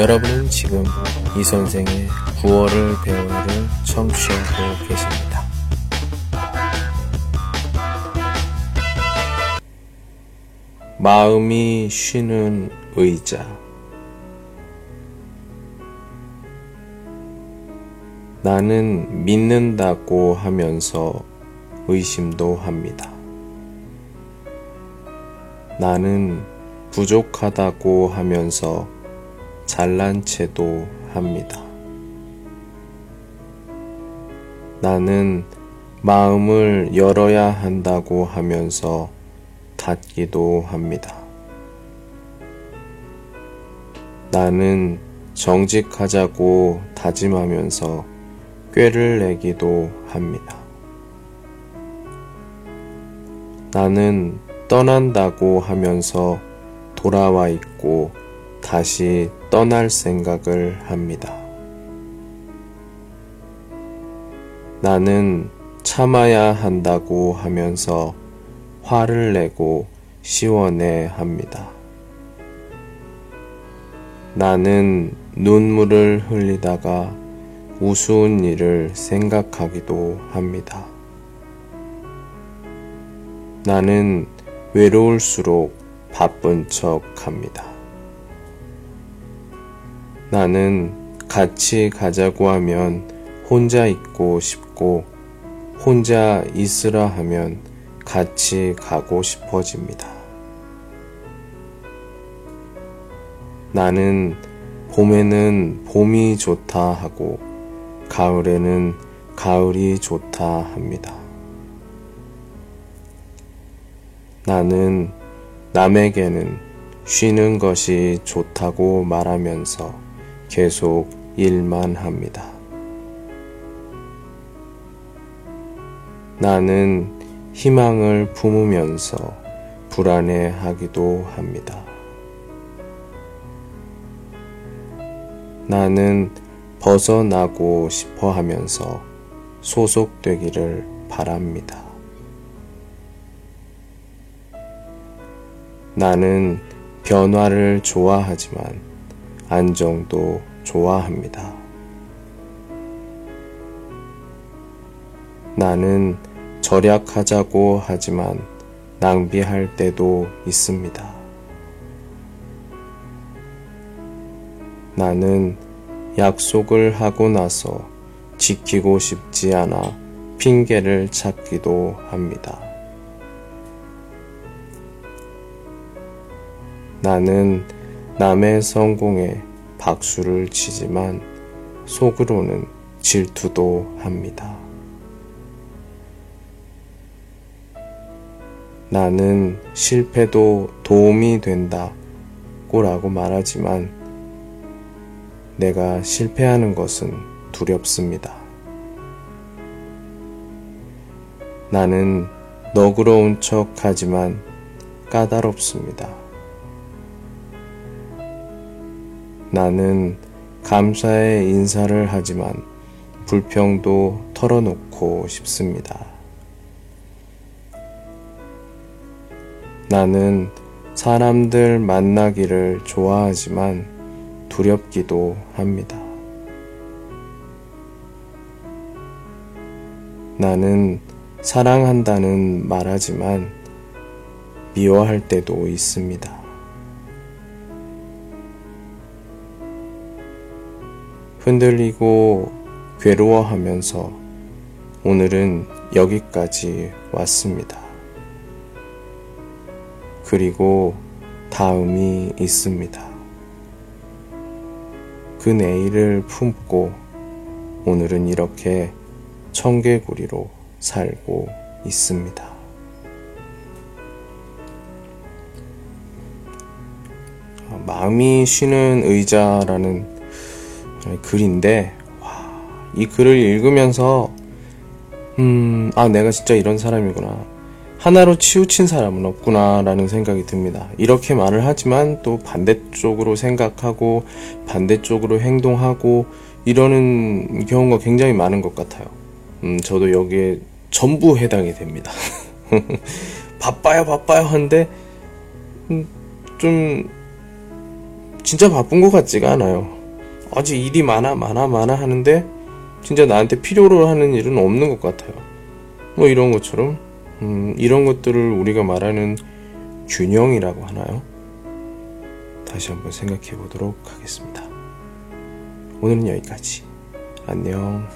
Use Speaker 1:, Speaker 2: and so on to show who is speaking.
Speaker 1: 여러분은 지금 이 선생의 9월을 배우를 청취하고 계십니다. 마음이 쉬는 의자 나는 믿는다고 하면서 의심도 합니다. 나는 부족하다고 하면서 잘난 체도 합니다. 나는 마음을 열어야 한다고 하면서 닫기도 합니다. 나는 정직하자고 다짐하면서 꾀를 내기도 합니다. 나는 떠난다고 하면서 돌아와 있고 다시 떠날 생각을 합니다. 나는 참아야 한다고 하면서 화를 내고 시원해 합니다. 나는 눈물을 흘리다가 우스운 일을 생각하기도 합니다. 나는 외로울수록 바쁜 척 합니다. 나는 같이 가자고 하면 혼자 있고 싶고 혼자 있으라 하면 같이 가고 싶어집니다. 나는 봄에는 봄이 좋다 하고 가을에는 가을이 좋다 합니다. 나는 남에게는 쉬는 것이 좋다고 말하면서 계속 일만 합니다. 나는 희망을 품으면서 불안해 하기도 합니다. 나는 벗어나고 싶어 하면서 소속되기를 바랍니다. 나는 변화를 좋아하지만 안정도 좋아합니다. 나는 절약하자고 하지만 낭비할 때도 있습니다. 나는 약속을 하고 나서 지키고 싶지 않아 핑계를 찾기도 합니다. 나는 남의 성공에 박수를 치지만 속으로는 질투도 합니다. 나는 실패도 도움이 된다 꼬라고 말하지만 내가 실패하는 것은 두렵습니다. 나는 너그러운 척 하지만 까다롭습니다. 나는 감사의 인사를 하지만 불평도 털어놓고 싶습니다. 나는 사람들 만나기를 좋아하지만 두렵기도 합니다. 나는 사랑한다는 말하지만 미워할 때도 있습니다. 흔들리고 괴로워하면서 오늘은 여기까지 왔습니다. 그리고 다음이 있습니다. 그 내일을 품고 오늘은 이렇게 청개구리로 살고 있습니다. 마음이 쉬는 의자라는 글인데 와, 이 글을 읽으면서 음, 아 내가 진짜 이런 사람이구나. 하나로 치우친 사람은 없구나라는 생각이 듭니다. 이렇게 말을 하지만 또 반대쪽으로 생각하고 반대쪽으로 행동하고 이러는 경우가 굉장히 많은 것 같아요. 음, 저도 여기에 전부 해당이 됩니다. 바빠요, 바빠요 한데 음, 좀 진짜 바쁜 것 같지가 않아요. 아직 일이 많아, 많아, 많아 하는데, 진짜 나한테 필요로 하는 일은 없는 것 같아요. 뭐 이런 것처럼, 음, 이런 것들을 우리가 말하는 균형이라고 하나요? 다시 한번 생각해 보도록 하겠습니다. 오늘은 여기까지. 안녕.